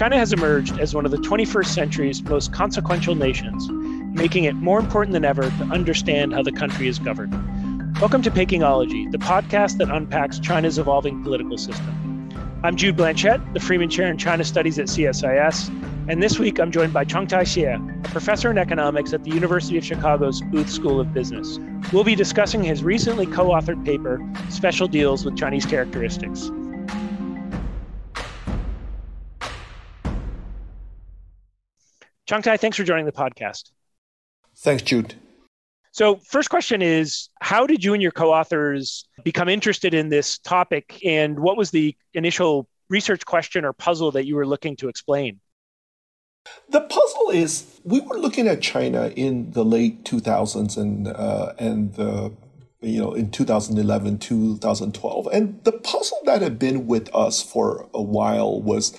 China has emerged as one of the 21st century's most consequential nations, making it more important than ever to understand how the country is governed. Welcome to Pekingology, the podcast that unpacks China's evolving political system. I'm Jude Blanchette, the Freeman Chair in China Studies at CSIS, and this week I'm joined by Changtai Hsieh, a professor in economics at the University of Chicago's Booth School of Business. We'll be discussing his recently co authored paper, Special Deals with Chinese Characteristics. Changtai, thanks for joining the podcast. Thanks, Jude. So, first question is How did you and your co authors become interested in this topic? And what was the initial research question or puzzle that you were looking to explain? The puzzle is we were looking at China in the late 2000s and, uh, and the you know, in 2011, 2012. And the puzzle that had been with us for a while was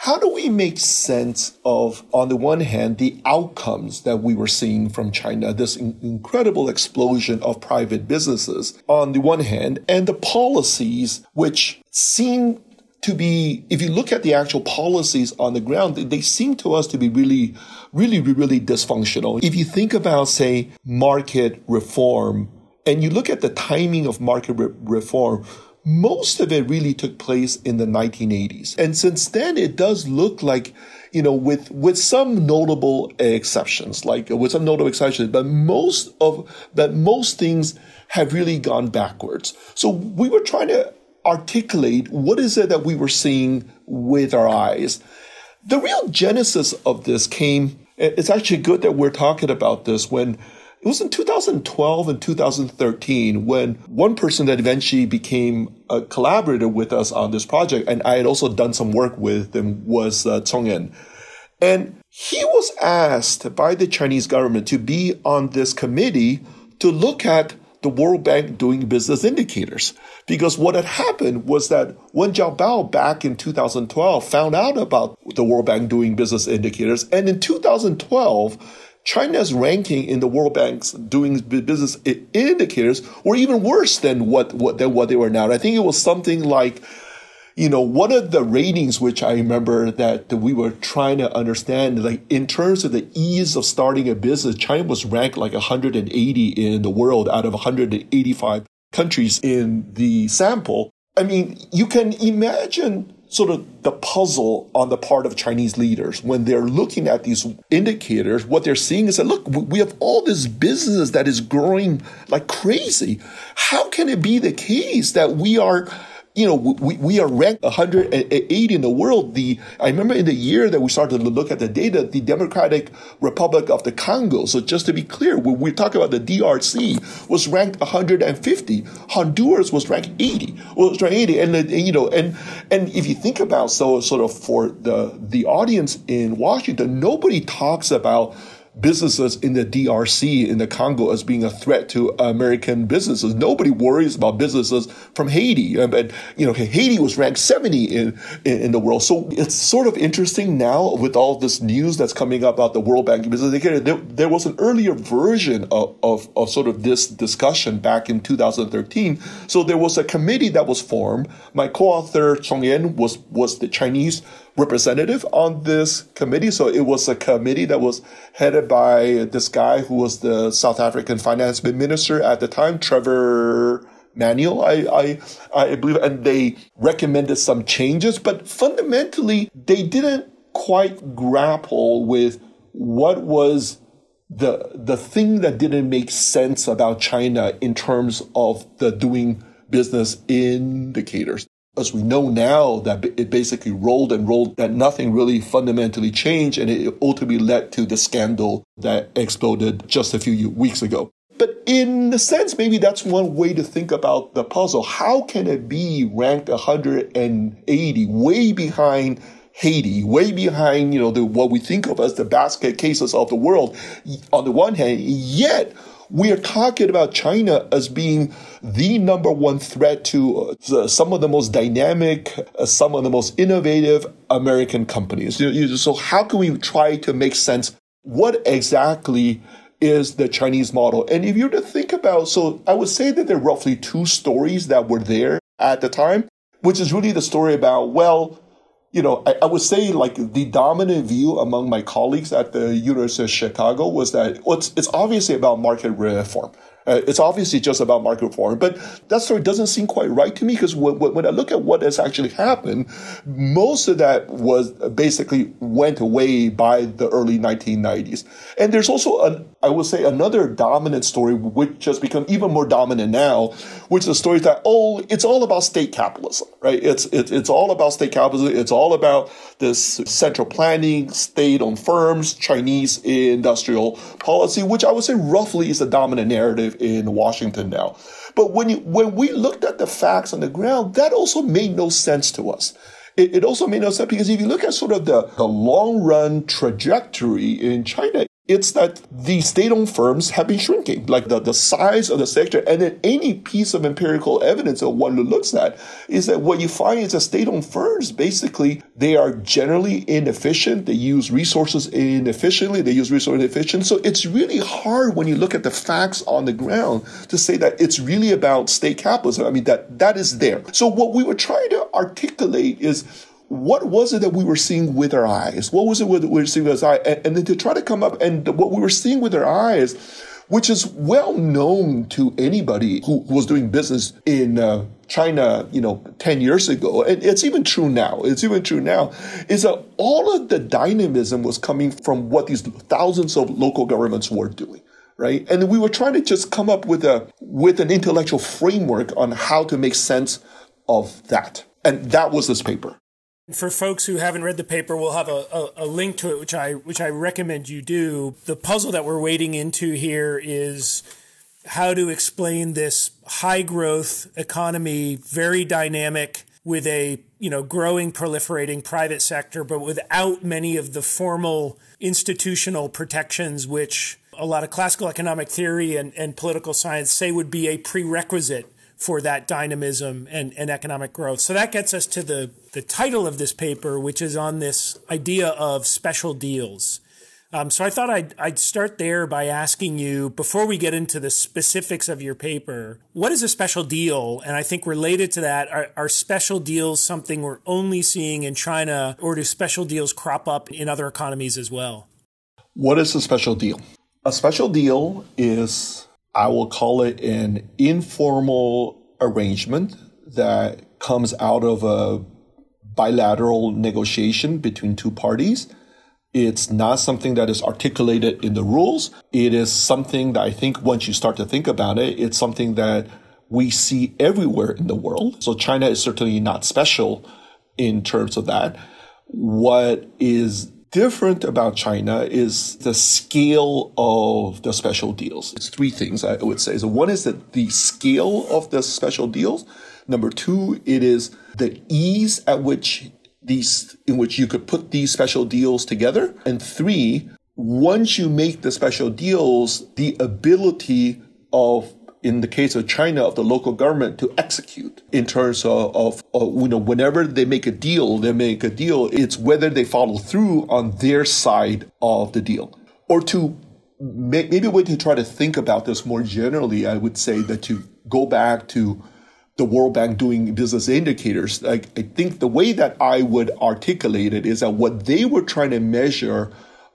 how do we make sense of, on the one hand, the outcomes that we were seeing from China, this in- incredible explosion of private businesses on the one hand, and the policies which seem to be, if you look at the actual policies on the ground, they seem to us to be really, really, really dysfunctional. If you think about, say, market reform, and you look at the timing of market re- reform, most of it really took place in the 1980s. And since then, it does look like, you know, with, with some notable exceptions, like with some notable exceptions, but most of, but most things have really gone backwards. So we were trying to articulate what is it that we were seeing with our eyes. The real genesis of this came, it's actually good that we're talking about this when it was in 2012 and 2013 when one person that eventually became a collaborator with us on this project, and I had also done some work with him, was uh, And he was asked by the Chinese government to be on this committee to look at the World Bank doing business indicators. Because what had happened was that Wen Jiabao back in 2012 found out about the World Bank doing business indicators. And in 2012, China's ranking in the World Bank's doing business indicators were even worse than what, what than what they were now. I think it was something like, you know, one of the ratings which I remember that, that we were trying to understand, like in terms of the ease of starting a business, China was ranked like 180 in the world out of 185 countries in the sample. I mean, you can imagine sort of the puzzle on the part of Chinese leaders when they're looking at these indicators. What they're seeing is that, look, we have all this business that is growing like crazy. How can it be the case that we are you know, we, we are ranked 180 in the world. The I remember in the year that we started to look at the data, the Democratic Republic of the Congo. So just to be clear, when we talk about the DRC, was ranked 150. Honduras was ranked 80. Was ranked 80, and, and you know, and and if you think about so sort of for the the audience in Washington, nobody talks about businesses in the DRC in the Congo as being a threat to American businesses. Nobody worries about businesses from Haiti. Um, and, you know, Haiti was ranked 70 in, in, the world. So it's sort of interesting now with all this news that's coming up about the World Bank business. There, there was an earlier version of, of, of sort of this discussion back in 2013. So there was a committee that was formed. My co-author Chong-En was, was the Chinese representative on this committee. So it was a committee that was headed by this guy who was the South African finance minister at the time, Trevor Manuel, I, I, I believe, and they recommended some changes, but fundamentally they didn't quite grapple with what was the the thing that didn't make sense about China in terms of the doing business indicators as we know now that it basically rolled and rolled that nothing really fundamentally changed and it ultimately led to the scandal that exploded just a few weeks ago. But in a sense, maybe that's one way to think about the puzzle. How can it be ranked 180, way behind Haiti, way behind, you know, the, what we think of as the basket cases of the world on the one hand, yet we are talking about China as being the number one threat to uh, some of the most dynamic, uh, some of the most innovative American companies. So how can we try to make sense what exactly is the Chinese model? And if you're to think about, so I would say that there are roughly two stories that were there at the time, which is really the story about, well, you know, I, I, would say like the dominant view among my colleagues at the University of Chicago was that it's, it's obviously about market reform. Uh, it's obviously just about market reform, but that story doesn't seem quite right to me because when, when, I look at what has actually happened, most of that was basically went away by the early 1990s. And there's also, an, I will say, another dominant story which has become even more dominant now, which is the story that oh, it's all about state capitalism, right? It's it's it's all about state capitalism. It's all about this central planning, state-owned firms, Chinese industrial policy, which I would say roughly is the dominant narrative in Washington now. But when you, when we looked at the facts on the ground, that also made no sense to us. It, it also made no sense because if you look at sort of the, the long run trajectory in China, it's that the state-owned firms have been shrinking, like the, the size of the sector. And then any piece of empirical evidence that one looks at is that what you find is that state-owned firms, basically, they are generally inefficient. They use resources inefficiently. They use resources inefficient. So it's really hard when you look at the facts on the ground to say that it's really about state capitalism. I mean, that, that is there. So what we were trying to articulate is what was it that we were seeing with our eyes? What was it we were seeing with our eyes? And, and then to try to come up and what we were seeing with our eyes, which is well known to anybody who was doing business in uh, China, you know, 10 years ago, and it's even true now, it's even true now, is that all of the dynamism was coming from what these thousands of local governments were doing. Right. And we were trying to just come up with a, with an intellectual framework on how to make sense of that. And that was this paper. For folks who haven't read the paper, we'll have a, a, a, link to it, which I which I recommend you do. The puzzle that we're wading into here is how to explain this high growth economy, very dynamic, with a you know growing, proliferating private sector, but without many of the formal institutional protections which a lot of classical economic theory and, and political science say would be a prerequisite for that dynamism and, and economic growth. So that gets us to the, the title of this paper, which is on this idea of special deals. Um, so I thought I'd, I'd start there by asking you, before we get into the specifics of your paper, what is a special deal? And I think related to that, are, are special deals something we're only seeing in China, or do special deals crop up in other economies as well? What is a special deal? A special deal is I will call it an informal arrangement that comes out of a bilateral negotiation between two parties. It's not something that is articulated in the rules. It is something that I think once you start to think about it, it's something that we see everywhere in the world. So China is certainly not special in terms of that. What is different about China is the scale of the special deals. It's three things I would say. So one is that the scale of the special deals. Number two, it is the ease at which these, in which you could put these special deals together. And three, once you make the special deals, the ability of in the case of China, of the local government to execute in terms of, of, of, you know, whenever they make a deal, they make a deal. It's whether they follow through on their side of the deal. Or to maybe a way to try to think about this more generally, I would say that to go back to the World Bank doing business indicators, like I think the way that I would articulate it is that what they were trying to measure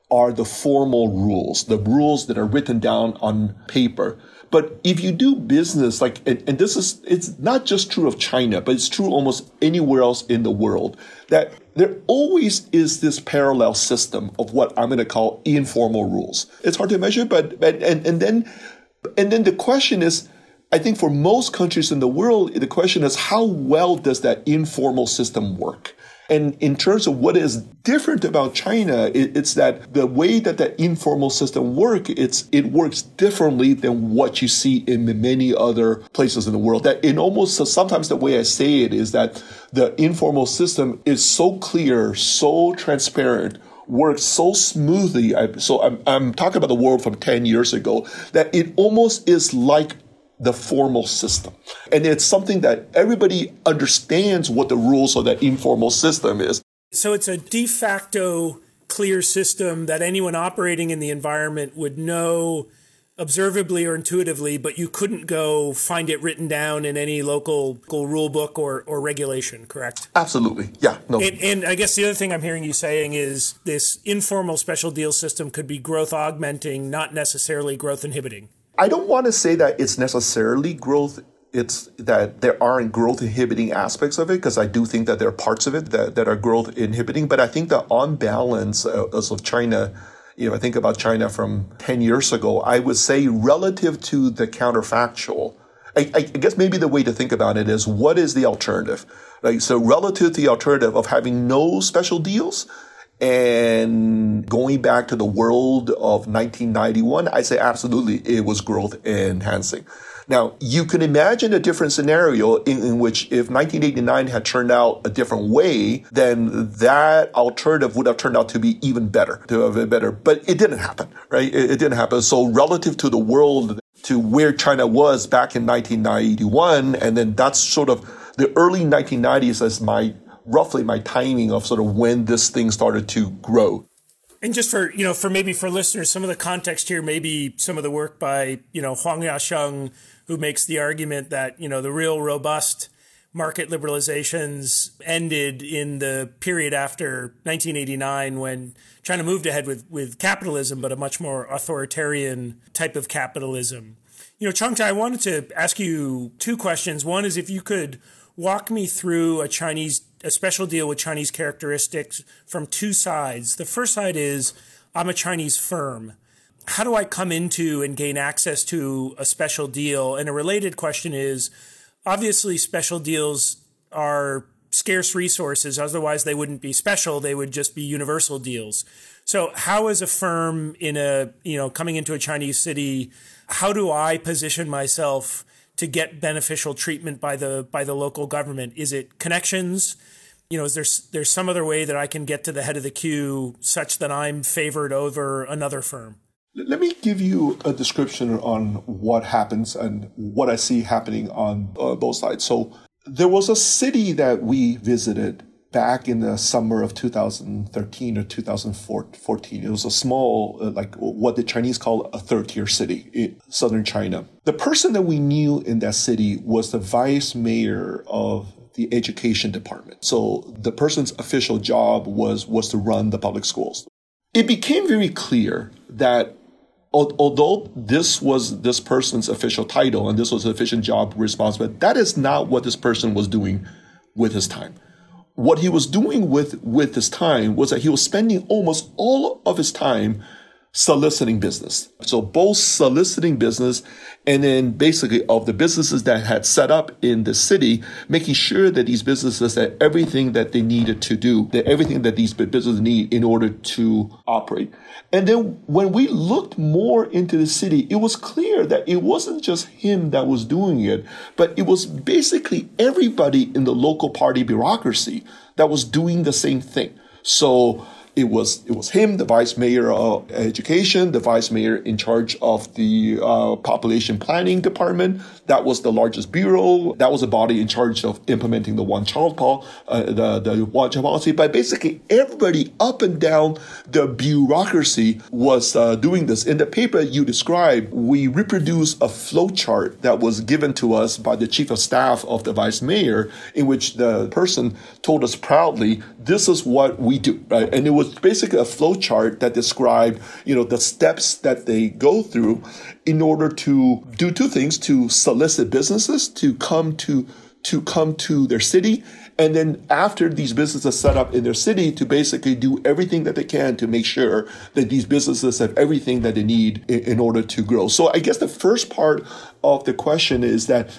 are the formal rules, the rules that are written down on paper but if you do business, like, and, and, this is, it's not just true of China, but it's true almost anywhere else in the world, that there always is this parallel system of what I'm going to call informal rules. It's hard to measure, but, but and, and then, and then the question is, I think for most countries in the world, the question is how well does that informal system work? And in terms of what is different about China, it's that the way that the informal system works, it's it works differently than what you see in many other places in the world. That in almost sometimes the way I say it is that the informal system is so clear, so transparent, works so smoothly. I, so I'm, I'm talking about the world from 10 years ago that it almost is like the formal system. And it's something that everybody understands what the rules of that informal system is. So it's a de facto clear system that anyone operating in the environment would know observably or intuitively, but you couldn't go find it written down in any local, local rule book or, or regulation, correct? Absolutely. Yeah. No. And, and, I guess the other thing I'm hearing you saying is this informal special deal system could be growth augmenting, not necessarily growth inhibiting. I don't want to say that it's necessarily growth it's that there aren't growth inhibiting aspects of it because I do think that there are parts of it that, that are growth inhibiting. But I think that on balance, uh, as of China, you know, I think about China from 10 years ago, I would say relative to the counterfactual, I, I, guess maybe the way to think about it is what is the alternative? Right? So relative to the alternative of having no special deals and going back to the world of 1991, I say absolutely it was growth enhancing. Now, you can imagine a different scenario in, in, which if 1989 had turned out a different way, then that alternative would have turned out to be even better, to have been better. But it didn't happen, right? It, it didn't happen. So relative to the world, to where China was back in 1991, and then that's sort of the early 1990s as my roughly my timing of sort of when this thing started to grow. And just for you know, for maybe for listeners, some of the context here, maybe some of the work by you know Huang Yasheng, who makes the argument that you know the real robust market liberalizations ended in the period after 1989 when China moved ahead with, with capitalism, but a much more authoritarian type of capitalism. You know, Changtai, I wanted to ask you two questions. One is if you could walk me through a Chinese, a special deal with Chinese characteristics from two sides. The first side is I'm a Chinese firm how do I come into and gain access to a special deal? And a related question is obviously, special deals are scarce resources. Otherwise, they wouldn't be special. They would just be universal deals. So, how is a firm in a, you know, coming into a Chinese city, how do I position myself to get beneficial treatment by the by the local government? Is it connections? You know, is there there's some other way that I can get to the head of the queue such that I'm favored over another firm? Let me give you a description on what happens and what I see happening on uh, both sides. So, there was a city that we visited back in the summer of 2013 or 2014. It was a small, uh, like what the Chinese call a third tier city in southern China. The person that we knew in that city was the vice mayor of the education department. So the person's official job was was to run the public schools. It became very clear that although this was this person's official title and this was an official job responsibility, that is not what this person was doing with his time. What he was doing with, with his time was that he was spending almost all of his time soliciting business. So both soliciting business and then basically of the businesses that had set up in the city, making sure that these businesses had everything that they needed to do, that everything that these businesses need in order to operate. And then when we looked more into the city, it was clear that it wasn't just him that was doing it, but it was basically everybody in the local party bureaucracy that was doing the same thing. So it was it was him, the vice mayor of education, the vice mayor in charge of the uh, population planning department. That was the largest bureau. That was a body in charge of implementing the one child policy, uh, the the one child policy. But basically, everybody up and down the bureaucracy was uh, doing this. In the paper you described, we reproduced a flow chart that was given to us by the chief of staff of the vice mayor, in which the person told us proudly, "This is what we do," right? and it was was basically a flow chart that described, you know, the steps that they go through in order to do two things: to solicit businesses to come to to come to their city, and then after these businesses set up in their city, to basically do everything that they can to make sure that these businesses have everything that they need in, in order to grow. So I guess the first part of the question is that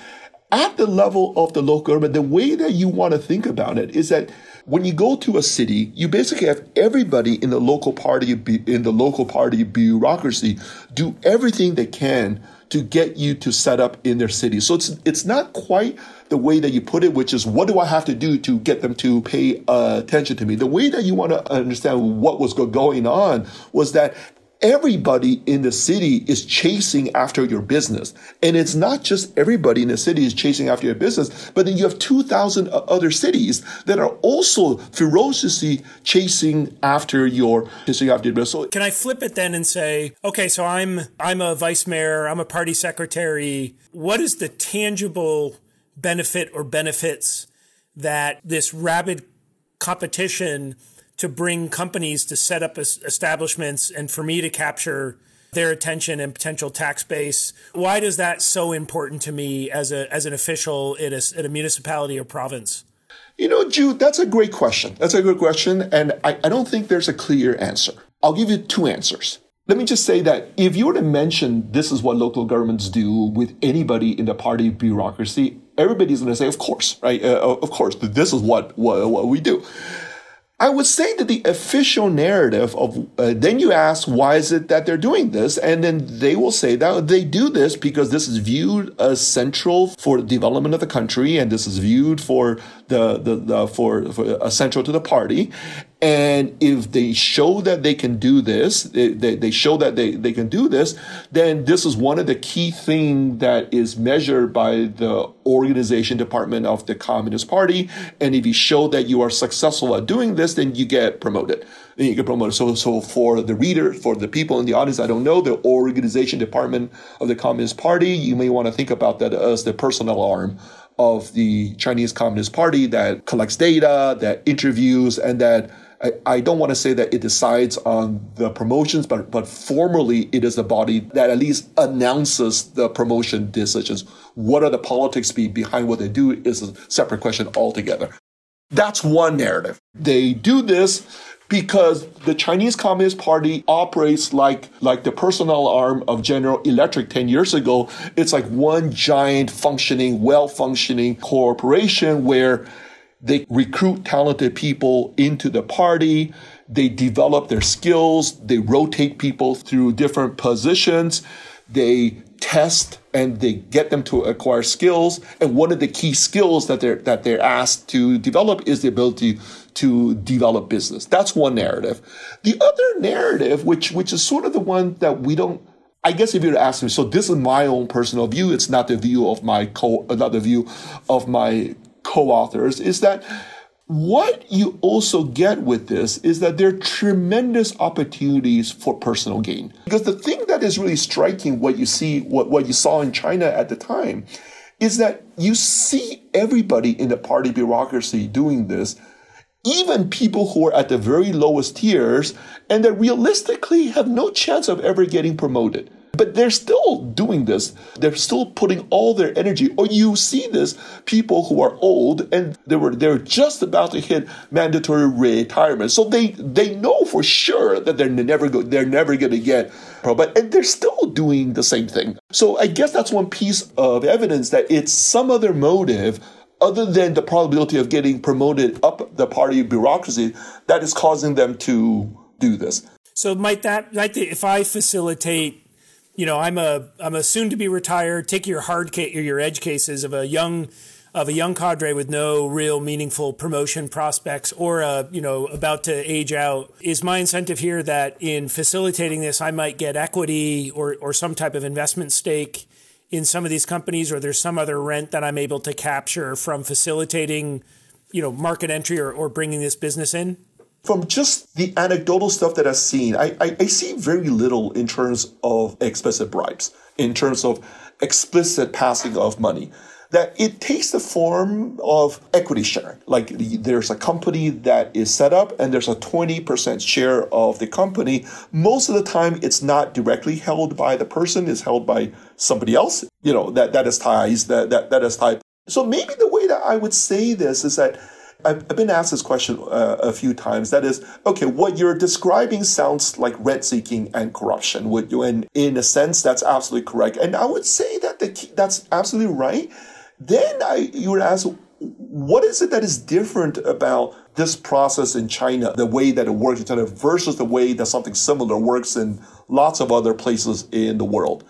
at the level of the local government, the way that you want to think about it is that when you go to a city, you basically have everybody in the local party in the local party bureaucracy do everything they can to get you to set up in their city. So it's it's not quite the way that you put it, which is what do I have to do to get them to pay uh, attention to me? The way that you want to understand what was going on was that everybody in the city is chasing after your business. And it's not just everybody in the city is chasing after your business, but then you have 2,000 other cities that are also ferociously chasing after your, chasing after your business. So Can I flip it then and say, okay, so I'm, I'm a vice mayor, I'm a party secretary. What is the tangible benefit or benefits that this rabid competition to bring companies to set up establishments and for me to capture their attention and potential tax base. Why is that so important to me as a as an official at a, at a municipality or province? You know, Jude, that's a great question. That's a good question. And I, I don't think there's a clear answer. I'll give you two answers. Let me just say that if you were to mention this is what local governments do with anybody in the party bureaucracy, everybody's going to say, of course, right? Uh, of course, this is what, what, what we do. I would say that the official narrative of uh, then you ask why is it that they're doing this, and then they will say that they do this because this is viewed as central for the development of the country, and this is viewed for the the, the for, for uh, central to the party, and if they show that they can do this, they, they, show that they, they can do this, then this is one of the key things that is measured by the organization department of the Communist Party. And if you show that you are successful at doing this, then you get promoted. Then you get promoted. So, so for the reader, for the people in the audience, I don't know, the organization department of the Communist Party, you may want to think about that as the personnel arm of the Chinese Communist Party that collects data, that interviews, and that I, I don't want to say that it decides on the promotions, but, but formally it is the body that at least announces the promotion decisions. What are the politics be behind what they do is a separate question altogether. That's one narrative. They do this because the Chinese Communist Party operates like like the personnel arm of General Electric 10 years ago. It's like one giant functioning, well-functioning corporation where they recruit talented people into the party. They develop their skills. They rotate people through different positions. They test and they get them to acquire skills. And one of the key skills that they're, that they're asked to develop is the ability to develop business. That's one narrative. The other narrative, which, which is sort of the one that we don't I guess if you were to ask me, so this is my own personal view. It's not the view of my co, not the view of my co-authors is that what you also get with this is that there are tremendous opportunities for personal gain. Because the thing that is really striking what you see, what, what you saw in China at the time, is that you see everybody in the party bureaucracy doing this, even people who are at the very lowest tiers, and that realistically have no chance of ever getting promoted. But they're still doing this. They're still putting all their energy. Or you see this people who are old and they were they're just about to hit mandatory retirement. So they they know for sure that they're never go, they're never going to get but and they're still doing the same thing. So I guess that's one piece of evidence that it's some other motive other than the probability of getting promoted up the party bureaucracy that is causing them to do this. So might that like if I facilitate you know, I'm a I'm a soon to be retired. Take your hard case or your edge cases of a young of a young cadre with no real meaningful promotion prospects or a, you know about to age out. Is my incentive here that in facilitating this, I might get equity or or some type of investment stake in some of these companies, or there's some other rent that I'm able to capture from facilitating, you know, market entry or, or bringing this business in? From just the anecdotal stuff that I've seen, I, I, I, see very little in terms of explicit bribes, in terms of explicit passing of money. That it takes the form of equity sharing. Like there's a company that is set up and there's a 20% share of the company. Most of the time, it's not directly held by the person, it's held by somebody else, you know, that, that is ties, that, that, that is tied. So maybe the way that I would say this is that I've, been asked this question uh, a few times. That is, okay, what you're describing sounds like rent seeking and corruption. Would you? And in a sense, that's absolutely correct. And I would say that the key, that's absolutely right. Then I, you would ask, what is it that is different about this process in China, the way that it works in China versus the way that something similar works in lots of other places in the world?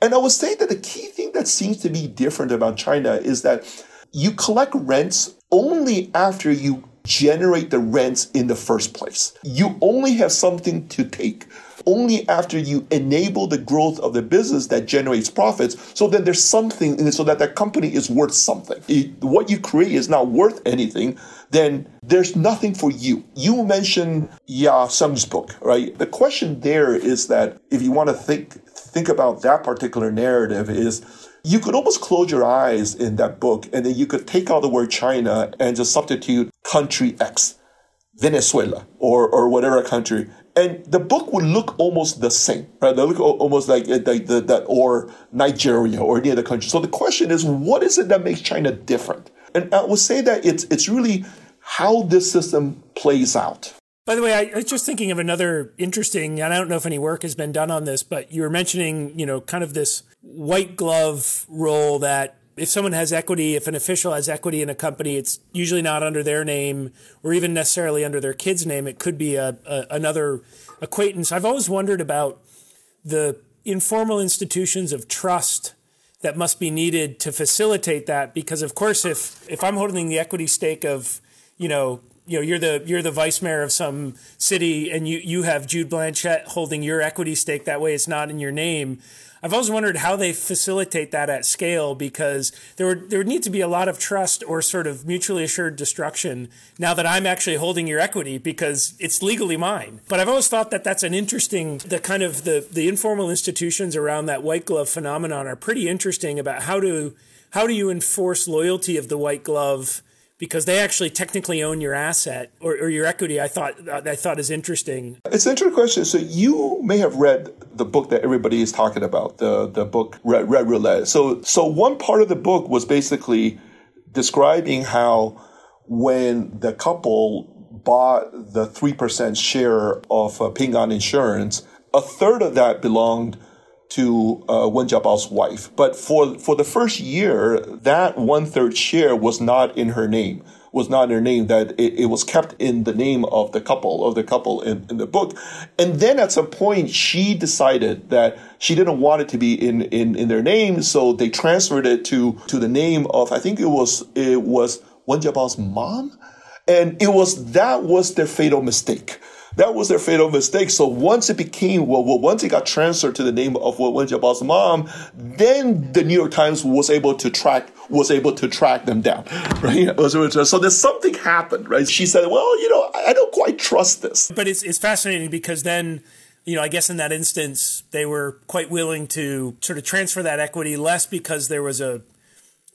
And I would say that the key thing that seems to be different about China is that you collect rents only after you generate the rents in the first place. You only have something to take only after you enable the growth of the business that generates profits. So then there's something so that that company is worth something. It, what you create is not worth anything. Then there's nothing for you. You mentioned Yasheng's book, right? The question there is that if you want to think think about that particular narrative is you could almost close your eyes in that book and then you could take out the word China and just substitute country X, Venezuela or, or whatever country. And the book would look almost the same, right? They look almost like, uh, like the, that, or Nigeria or any other country. So the question is, what is it that makes China different? And I would say that it's, it's really how this system plays out. By the way, I was just thinking of another interesting, and I don't know if any work has been done on this, but you were mentioning, you know, kind of this white glove role that if someone has equity, if an official has equity in a company, it's usually not under their name or even necessarily under their kid's name. It could be a, a another acquaintance. I've always wondered about the informal institutions of trust that must be needed to facilitate that because of course if if I'm holding the equity stake of you know you know you're the you're the vice mayor of some city and you you have Jude Blanchette holding your equity stake that way it's not in your name I've always wondered how they facilitate that at scale because there would there would need to be a lot of trust or sort of mutually assured destruction now that I'm actually holding your equity because it's legally mine. But I've always thought that that's an interesting the kind of the the informal institutions around that white glove phenomenon are pretty interesting about how to how do you enforce loyalty of the white glove because they actually technically own your asset or, or your equity. I thought I thought is interesting. It's an interesting question. So you may have read the book that everybody is talking about, the the book Red, Red Roulette. So so one part of the book was basically describing how when the couple bought the three percent share of uh, Ping An Insurance, a third of that belonged to uh, Wen Jiabao's wife. But for for the first year, that one third share was not in her name. Was not in her name. That it, it was kept in the name of the couple of the couple in, in the book. And then at some point, she decided that she didn't want it to be in in, in their name, so they transferred it to to the name of I think it was it was Wen Jiabao's mom, and it was that was their fatal mistake that was their fatal mistake. So once it became, well, once it got transferred to the name of Wen Jiabao's mom, then the New York Times was able to track, was able to track them down, right? So there's something happened, right? She said, well, you know, I don't quite trust this. But it's, it's fascinating because then, you know, I guess in that instance, they were quite willing to sort of transfer that equity less because there was a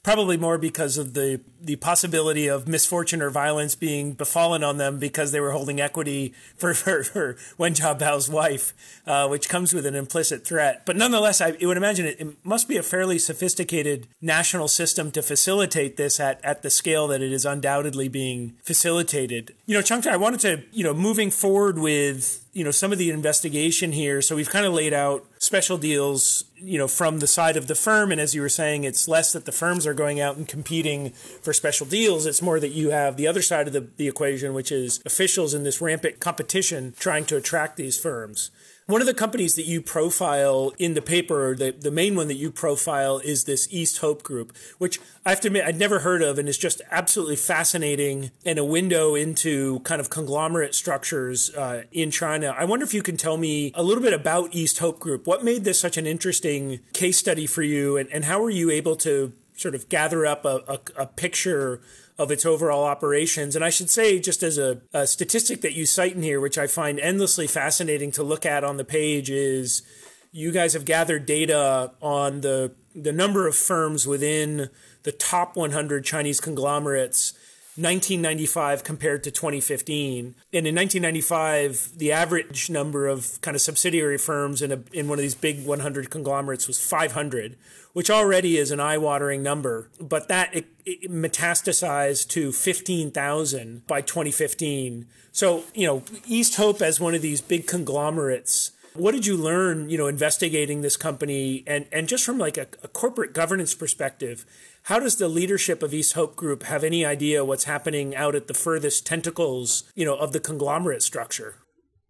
probably more because of the the possibility of misfortune or violence being befallen on them because they were holding equity for, for, for Wen Jiabao's wife, uh, which comes with an implicit threat. But nonetheless, I would imagine it, it, must be a fairly sophisticated national system to facilitate this at, at the scale that it is undoubtedly being facilitated. You know, Changtai, I wanted to, you know, moving forward with you know some of the investigation here so we've kind of laid out special deals you know from the side of the firm. And as you were saying it's less that the firms are going out and competing for special deals. It's more that you have the other side of the, the equation which is officials in this rampant competition trying to attract these firms one of the companies that you profile in the paper, the, the main one that you profile is this East Hope Group, which I have to admit I'd never heard of and is just absolutely fascinating and a window into kind of conglomerate structures uh, in China. I wonder if you can tell me a little bit about East Hope Group. What made this such an interesting case study for you and, and how were you able to sort of gather up a, a, a picture of its overall operations. And I should say, just as a, a, statistic that you cite in here, which I find endlessly fascinating to look at on the page, is you guys have gathered data on the the number of firms within the top 100 Chinese conglomerates. 1995 compared to 2015. And in 1995, the average number of kind of subsidiary firms in a, in one of these big 100 conglomerates was 500, which already is an eye-watering number. But that it, it metastasized to 15,000 by 2015. So, you know, East Hope as one of these big conglomerates what did you learn, you know, investigating this company and, and just from like a, a, corporate governance perspective, how does the leadership of East Hope Group have any idea what's happening out at the furthest tentacles, you know, of the conglomerate structure?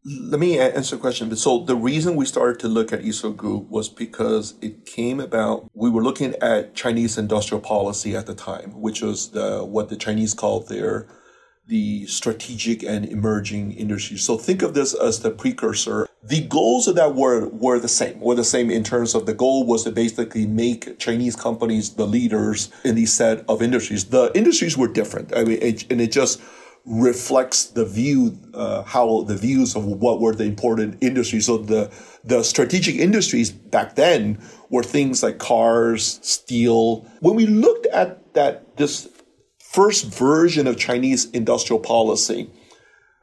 Let me answer the question. So the reason we started to look at East Hope Group was because it came about. We were looking at Chinese industrial policy at the time, which was the, what the Chinese called their the strategic and emerging industries. So think of this as the precursor the goals of that were were the same. Were the same in terms of the goal was to basically make Chinese companies the leaders in these set of industries. The industries were different. I mean, it, and it just reflects the view, uh, how the views of what were the important industries. So the the strategic industries back then were things like cars, steel. When we looked at that, this first version of Chinese industrial policy,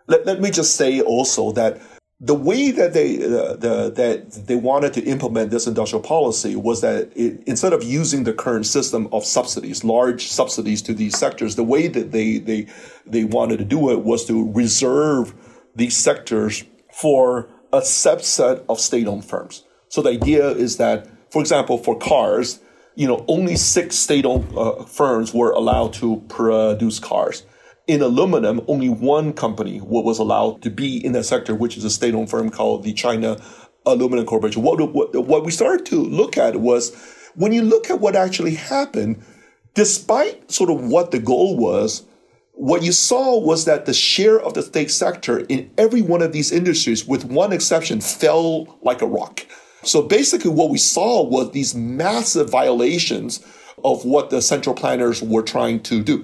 let, let me just say also that the way that they uh, the, that they wanted to implement this industrial policy was that it, instead of using the current system of subsidies, large subsidies to these sectors, the way that they they they wanted to do it was to reserve these sectors for a subset of state-owned firms. So the idea is that, for example, for cars, you know, only six state-owned uh, firms were allowed to produce cars in aluminum, only one company was allowed to be in that sector, which is a state-owned firm called the China Aluminum Corporation. What, what, what we started to look at was when you look at what actually happened, despite sort of what the goal was, what you saw was that the share of the state sector in every one of these industries, with one exception, fell like a rock. So basically, what we saw was these massive violations of what the central planners were trying to do.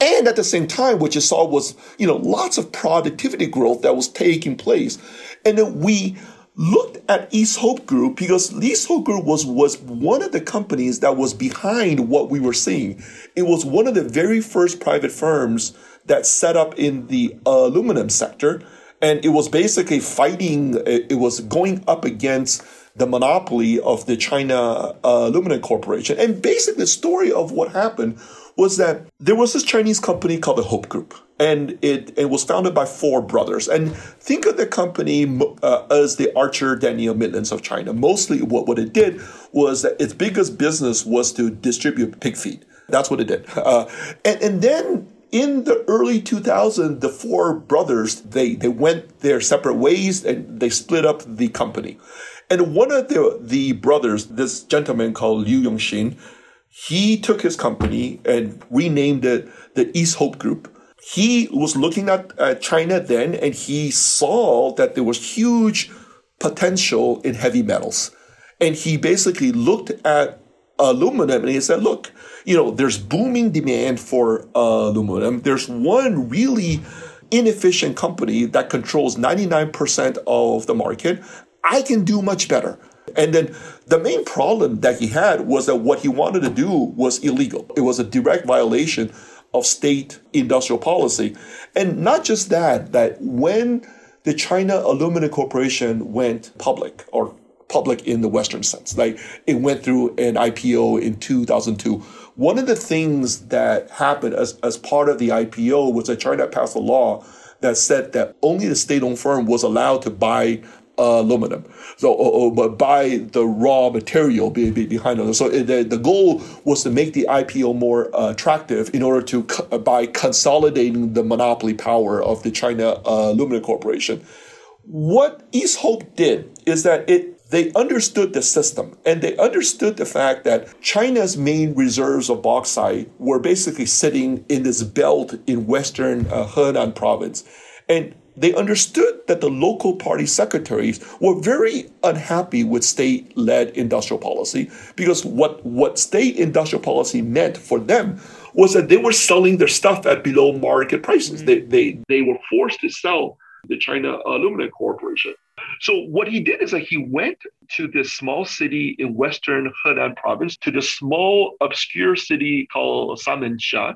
And at the same time, what you saw was, you know, lots of productivity growth that was taking place. And then we looked at East Hope Group because East Hope Group was, was one of the companies that was behind what we were seeing. It was one of the very first private firms that set up in the aluminum sector. And it was basically fighting, it was going up against the monopoly of the China uh, Aluminum Corporation. And basically the story of what happened was that there was this Chinese company called the Hope Group, and it, it was founded by four brothers. And think of the company uh, as the Archer Daniels Midland of China. Mostly, what, what it did was that its biggest business was to distribute pig feed. That's what it did. Uh, and, and then in the early 2000s, the four brothers they they went their separate ways and they split up the company. And one of the the brothers, this gentleman called Liu Yongxing, he took his company and renamed it the East Hope Group. He was looking at China then and he saw that there was huge potential in heavy metals. And he basically looked at aluminum and he said, look, you know, there's booming demand for uh, aluminum. There's one really inefficient company that controls 99% of the market. I can do much better. And then the main problem that he had was that what he wanted to do was illegal. It was a direct violation of state industrial policy. And not just that, that when the China Aluminum Corporation went public or public in the Western sense, like it went through an IPO in 2002. One of the things that happened as, as part of the IPO was that China passed a law that said that only the state-owned firm was allowed to buy aluminum. So, or, or, buy the raw material be, be behind it. So the, the goal was to make the IPO more uh, attractive in order to by consolidating the monopoly power of the China uh, Aluminum Corporation. What East Hope did is that it they understood the system and they understood the fact that China's main reserves of bauxite were basically sitting in this belt in western uh, Henan province. And they understood that the local party secretaries were very unhappy with state led industrial policy because what, what state industrial policy meant for them was that they were selling their stuff at below market prices. Mm-hmm. They, they, they were forced to sell the China Aluminum Corporation. So what he did is that he went to this small city in western Henan province, to this small obscure city called Sanmenxia,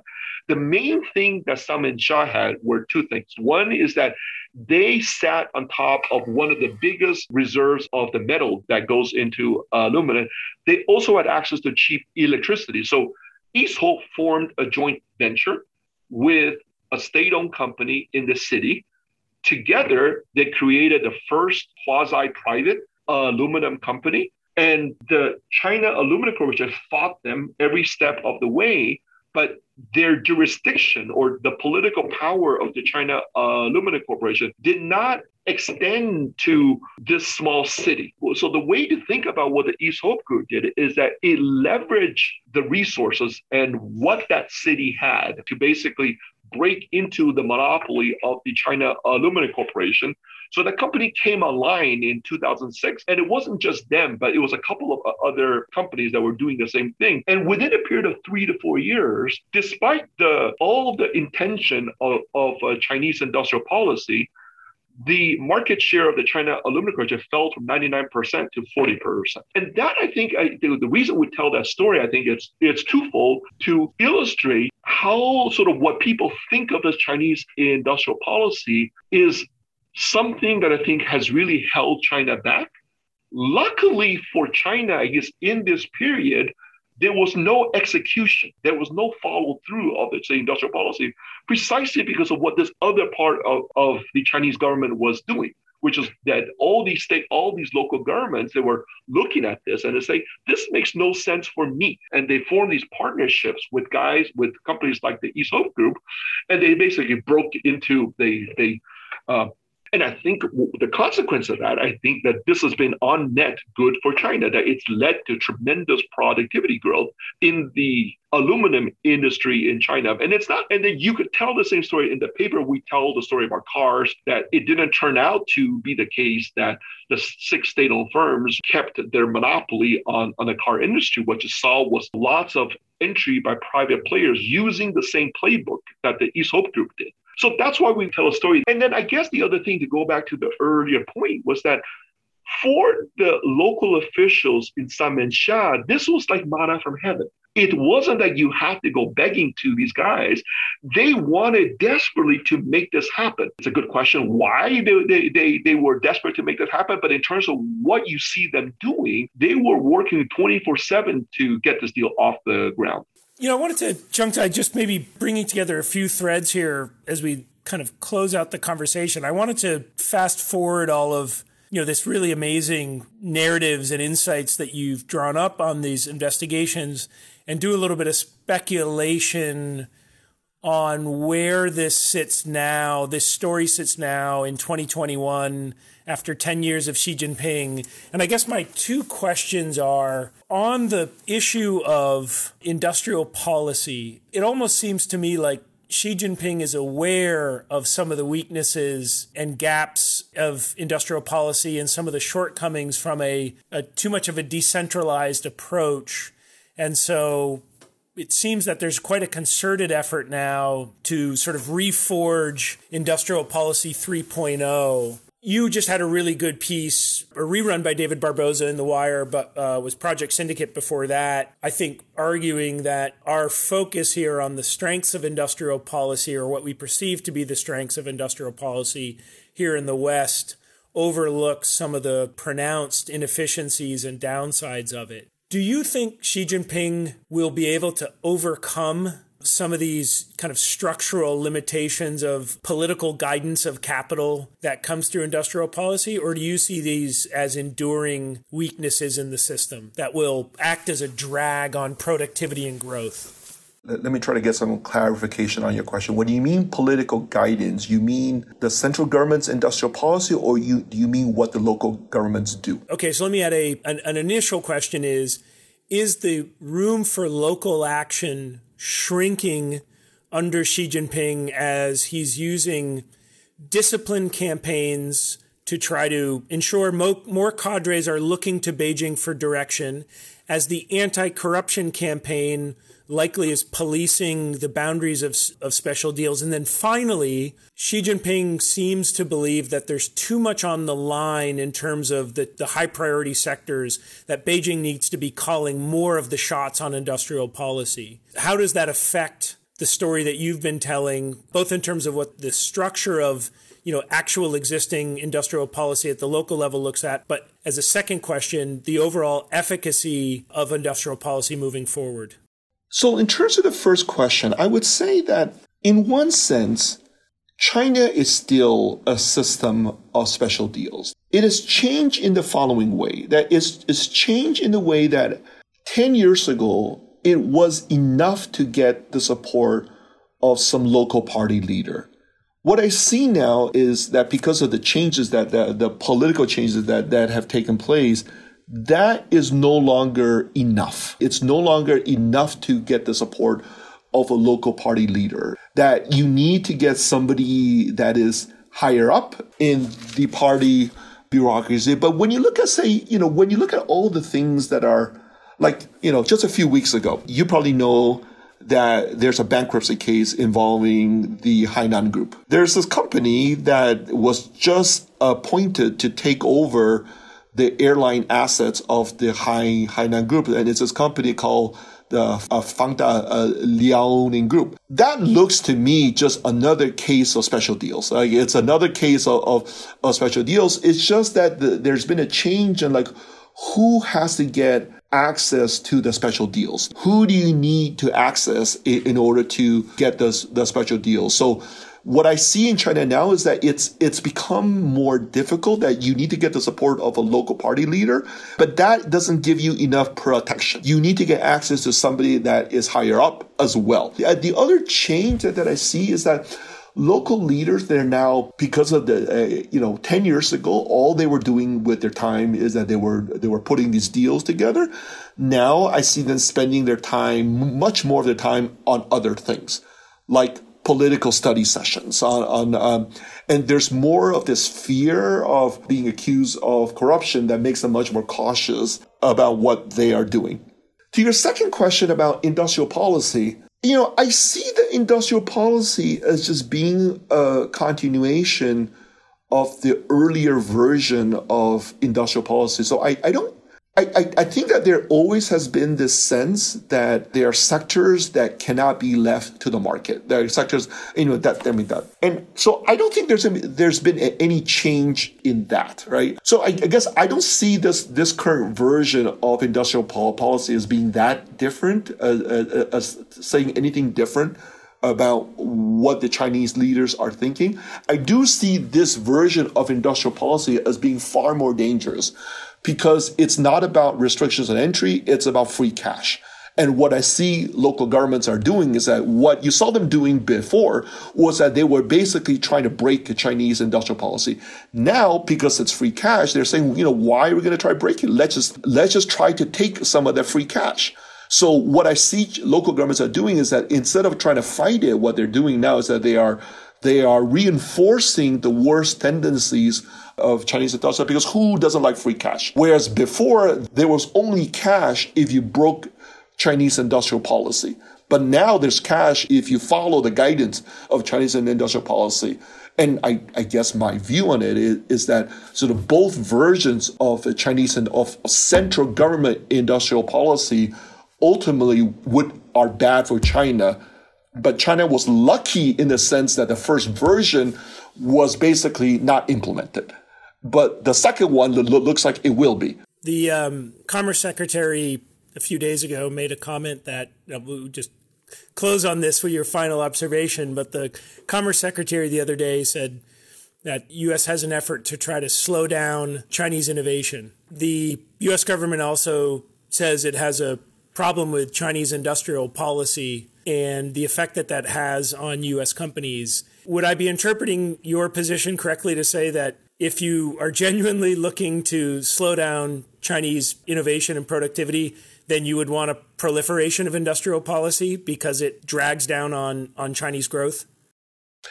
the main thing that Sanmenxia had were two things. One is that they sat on top of one of the biggest reserves of the metal that goes into uh, aluminum. They also had access to cheap electricity. So East Hope formed a joint venture with a state owned company in the city. Together, they created the first quasi private uh, aluminum company. And the China Aluminum Corporation fought them every step of the way but their jurisdiction or the political power of the China uh, Aluminum Corporation did not extend to this small city. So the way to think about what the East Hope Group did is that it leveraged the resources and what that city had to basically break into the monopoly of the China Aluminum Corporation. So that company came online in 2006, and it wasn't just them, but it was a couple of uh, other companies that were doing the same thing. And within a period of three to four years, despite the all the intention of, of uh, Chinese industrial policy, the market share of the China aluminum corporation fell from 99% to 40%. And that, I think, I, the, the, reason we tell that story, I think it's it's twofold to illustrate how sort of what people think of as Chinese industrial policy is something that I think has really held China back. Luckily for China, I guess in this period, there was no execution. There was no follow through of its industrial policy, precisely because of what this other part of, of the Chinese government was doing, which is that all these state, all these local governments, they were looking at this and they say, this makes no sense for me. And they formed these partnerships with guys, with companies like the East Hope Group, and they basically broke into, they, they, uh, and I think the consequence of that, I think that this has been on net good for China, that it's led to tremendous productivity growth in the aluminum industry in China. And it's not, and then you could tell the same story in the paper. We tell the story about cars that it didn't turn out to be the case that the six state owned firms kept their monopoly on, on the car industry. What you saw was lots of entry by private players using the same playbook that the East Hope Group did. So that's why we tell a story. And then I guess the other thing to go back to the earlier point was that for the local officials in Sanmenxia, this was like manna from heaven. It wasn't that you had to go begging to these guys. They wanted desperately to make this happen. It's a good question why they, they, they, they were desperate to make this happen. But in terms of what you see them doing, they were working 24 7 to get this deal off the ground. You know, I wanted to, Zheng just maybe bringing together a few threads here as we kind of close out the conversation. I wanted to fast forward all of, you know, this really amazing narratives and insights that you've drawn up on these investigations and do a little bit of speculation on where this sits now, this story sits now in 2021 after 10 years of Xi Jinping. And I guess my two questions are on the issue of industrial policy, it almost seems to me like Xi Jinping is aware of some of the weaknesses and gaps of industrial policy and some of the shortcomings from a, a too much of a decentralized approach. And so it seems that there's quite a concerted effort now to sort of reforge industrial policy 3.0 you just had a really good piece, a rerun by David Barboza in The Wire, but uh, was Project Syndicate before that. I think arguing that our focus here on the strengths of industrial policy, or what we perceive to be the strengths of industrial policy here in the West, overlooks some of the pronounced inefficiencies and downsides of it. Do you think Xi Jinping will be able to overcome some of these kind of structural limitations of political guidance of capital that comes through industrial policy? Or do you see these as enduring weaknesses in the system that will act as a drag on productivity and growth? Let me try to get some clarification on your question. When you mean political guidance, you mean the central government's industrial policy, or you do you mean what the local governments do? Okay, so let me add a an, an initial question: Is is the room for local action shrinking under Xi Jinping as he's using discipline campaigns to try to ensure mo- more cadres are looking to Beijing for direction, as the anti corruption campaign likely is policing the boundaries of, of special deals. And then finally, Xi Jinping seems to believe that there's too much on the line in terms of the, the high priority sectors, that Beijing needs to be calling more of the shots on industrial policy. How does that affect the story that you've been telling, both in terms of what the structure of you know actual existing industrial policy at the local level looks at but as a second question the overall efficacy of industrial policy moving forward so, in terms of the first question, I would say that in one sense, China is still a system of special deals. It has changed in the following way that is, it's changed in the way that 10 years ago, it was enough to get the support of some local party leader. What I see now is that because of the changes that the, the political changes that, that have taken place, that is no longer enough. It's no longer enough to get the support of a local party leader. that you need to get somebody that is higher up in the party bureaucracy. But when you look at, say, you know, when you look at all the things that are like, you know, just a few weeks ago, you probably know that there's a bankruptcy case involving the Hainan Group. There's this company that was just appointed to take over the airline assets of the Hainan Group, and it's this company called the uh, Fangda uh, Liaoning Group. That looks to me just another case of special deals. Like it's another case of, of, of special deals. It's just that the, there's been a change in like who has to get access to the special deals? Who do you need to access in, in order to get the, the special deals? So what I see in China now is that it's it's become more difficult that you need to get the support of a local party leader, but that doesn't give you enough protection. You need to get access to somebody that is higher up as well. The, the other change that, that I see is that local leaders they're now because of the uh, you know 10 years ago all they were doing with their time is that they were they were putting these deals together now i see them spending their time much more of their time on other things like political study sessions on, on um, and there's more of this fear of being accused of corruption that makes them much more cautious about what they are doing to your second question about industrial policy you know, I see the industrial policy as just being a continuation of the earlier version of industrial policy. So I, I don't I, I, think that there always has been this sense that there are sectors that cannot be left to the market. There are sectors, you know, that, I mean, that. And so I don't think there's, a, there's been a, any change in that, right? So I, I, guess I don't see this, this current version of industrial policy as being that different, uh, uh, as saying anything different about what the Chinese leaders are thinking. I do see this version of industrial policy as being far more dangerous because it's not about restrictions on entry, it's about free cash. And what I see local governments are doing is that what you saw them doing before was that they were basically trying to break Chinese industrial policy. Now, because it's free cash, they're saying, you know, why are we going to try breaking? Let's just, let's just try to take some of that free cash. So what I see local governments are doing is that instead of trying to fight it, what they're doing now is that they are, they are reinforcing the worst tendencies of Chinese industrial because who doesn't like free cash? Whereas before, there was only cash if you broke Chinese industrial policy. But now there's cash if you follow the guidance of Chinese industrial policy. And I, I guess my view on it is, is, that sort of both versions of Chinese and of central government industrial policy ultimately would are bad for China. But China was lucky in the sense that the first version was basically not implemented but the second one looks like it will be. The um, Commerce Secretary a few days ago made a comment that uh, we'll just close on this for your final observation. But the Commerce Secretary the other day said that U.S. has an effort to try to slow down Chinese innovation. The U.S. government also says it has a problem with Chinese industrial policy and the effect that that has on U.S. companies. Would I be interpreting your position correctly to say that if you are genuinely looking to slow down Chinese innovation and productivity, then you would want a proliferation of industrial policy because it drags down on, on Chinese growth?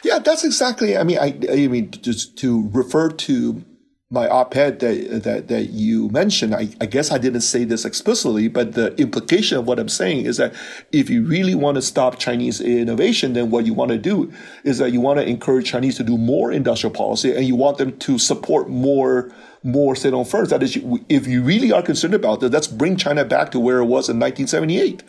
Yeah, that's exactly. I mean, I, I mean, just to refer to my op-ed that, that, that you mentioned, I, I guess I didn't say this explicitly, but the implication of what I'm saying is that if you really want to stop Chinese innovation, then what you want to do is that you want to encourage Chinese to do more industrial policy and you want them to support more more state-owned firms. That is, if you really are concerned about that, let's bring China back to where it was in 1978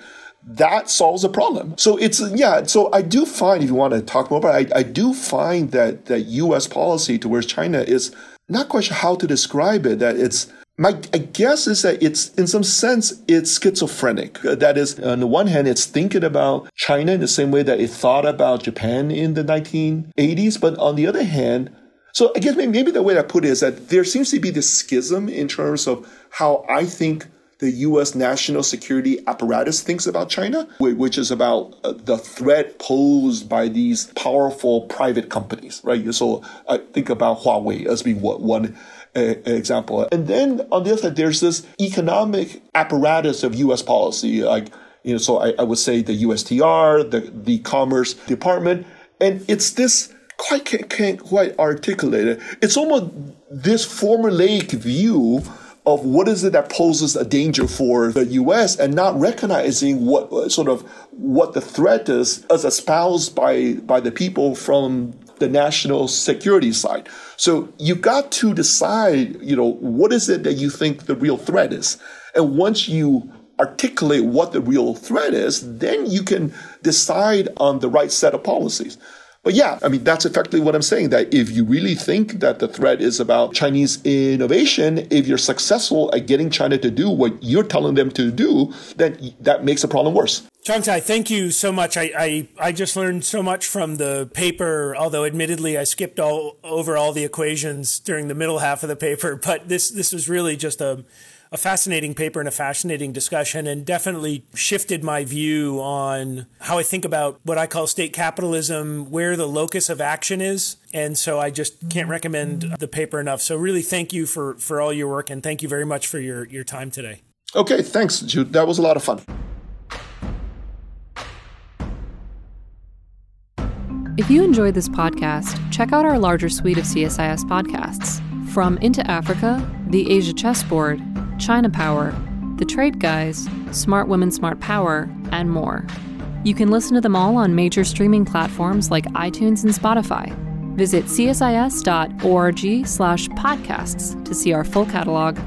that solves the problem. So it's yeah. So I do find, if you want to talk more about, it, I, I do find that that U.S. policy towards China is not quite sure how to describe it. That it's my guess is that it's in some sense it's schizophrenic. That is, on the one hand, it's thinking about China in the same way that it thought about Japan in the 1980s, but on the other hand, so I guess maybe the way I put it is that there seems to be this schism in terms of how I think the U.S. national security apparatus thinks about China, which is about uh, the threat posed by these powerful private companies, right? So I think about Huawei as being one example. And then on the other side, there's this economic apparatus of U.S. policy, like You know, so I, I would say the USTR, the the Commerce Department, and it's this quite can't quite articulate it. It's almost this formulaic view of what is it that poses a danger for the U.S. and not recognizing what sort of what the threat is as espoused by by the people from the national security side. So you got to decide, you know, what is it that you think the real threat is, and once you articulate what the real threat is, then you can decide on the right set of policies. But yeah, I mean, that's effectively what I'm saying that if you really think that the threat is about Chinese innovation, if you're successful at getting China to do what you're telling them to do, then that makes the problem worse. Changtai, thank you so much. I, I, I, just learned so much from the paper, although admittedly I skipped all over all the equations during the middle half of the paper. But this, this was really just a, a fascinating paper and a fascinating discussion, and definitely shifted my view on how I think about what I call state capitalism, where the locus of action is. And so I just can't recommend the paper enough. So really, thank you for for all your work, and thank you very much for your your time today. Okay, thanks, Jude. That was a lot of fun. If you enjoyed this podcast, check out our larger suite of CSIS podcasts. From Into Africa, The Asia Chessboard, China Power, The Trade Guys, Smart Women Smart Power, and more. You can listen to them all on major streaming platforms like iTunes and Spotify. Visit csis.org/podcasts to see our full catalog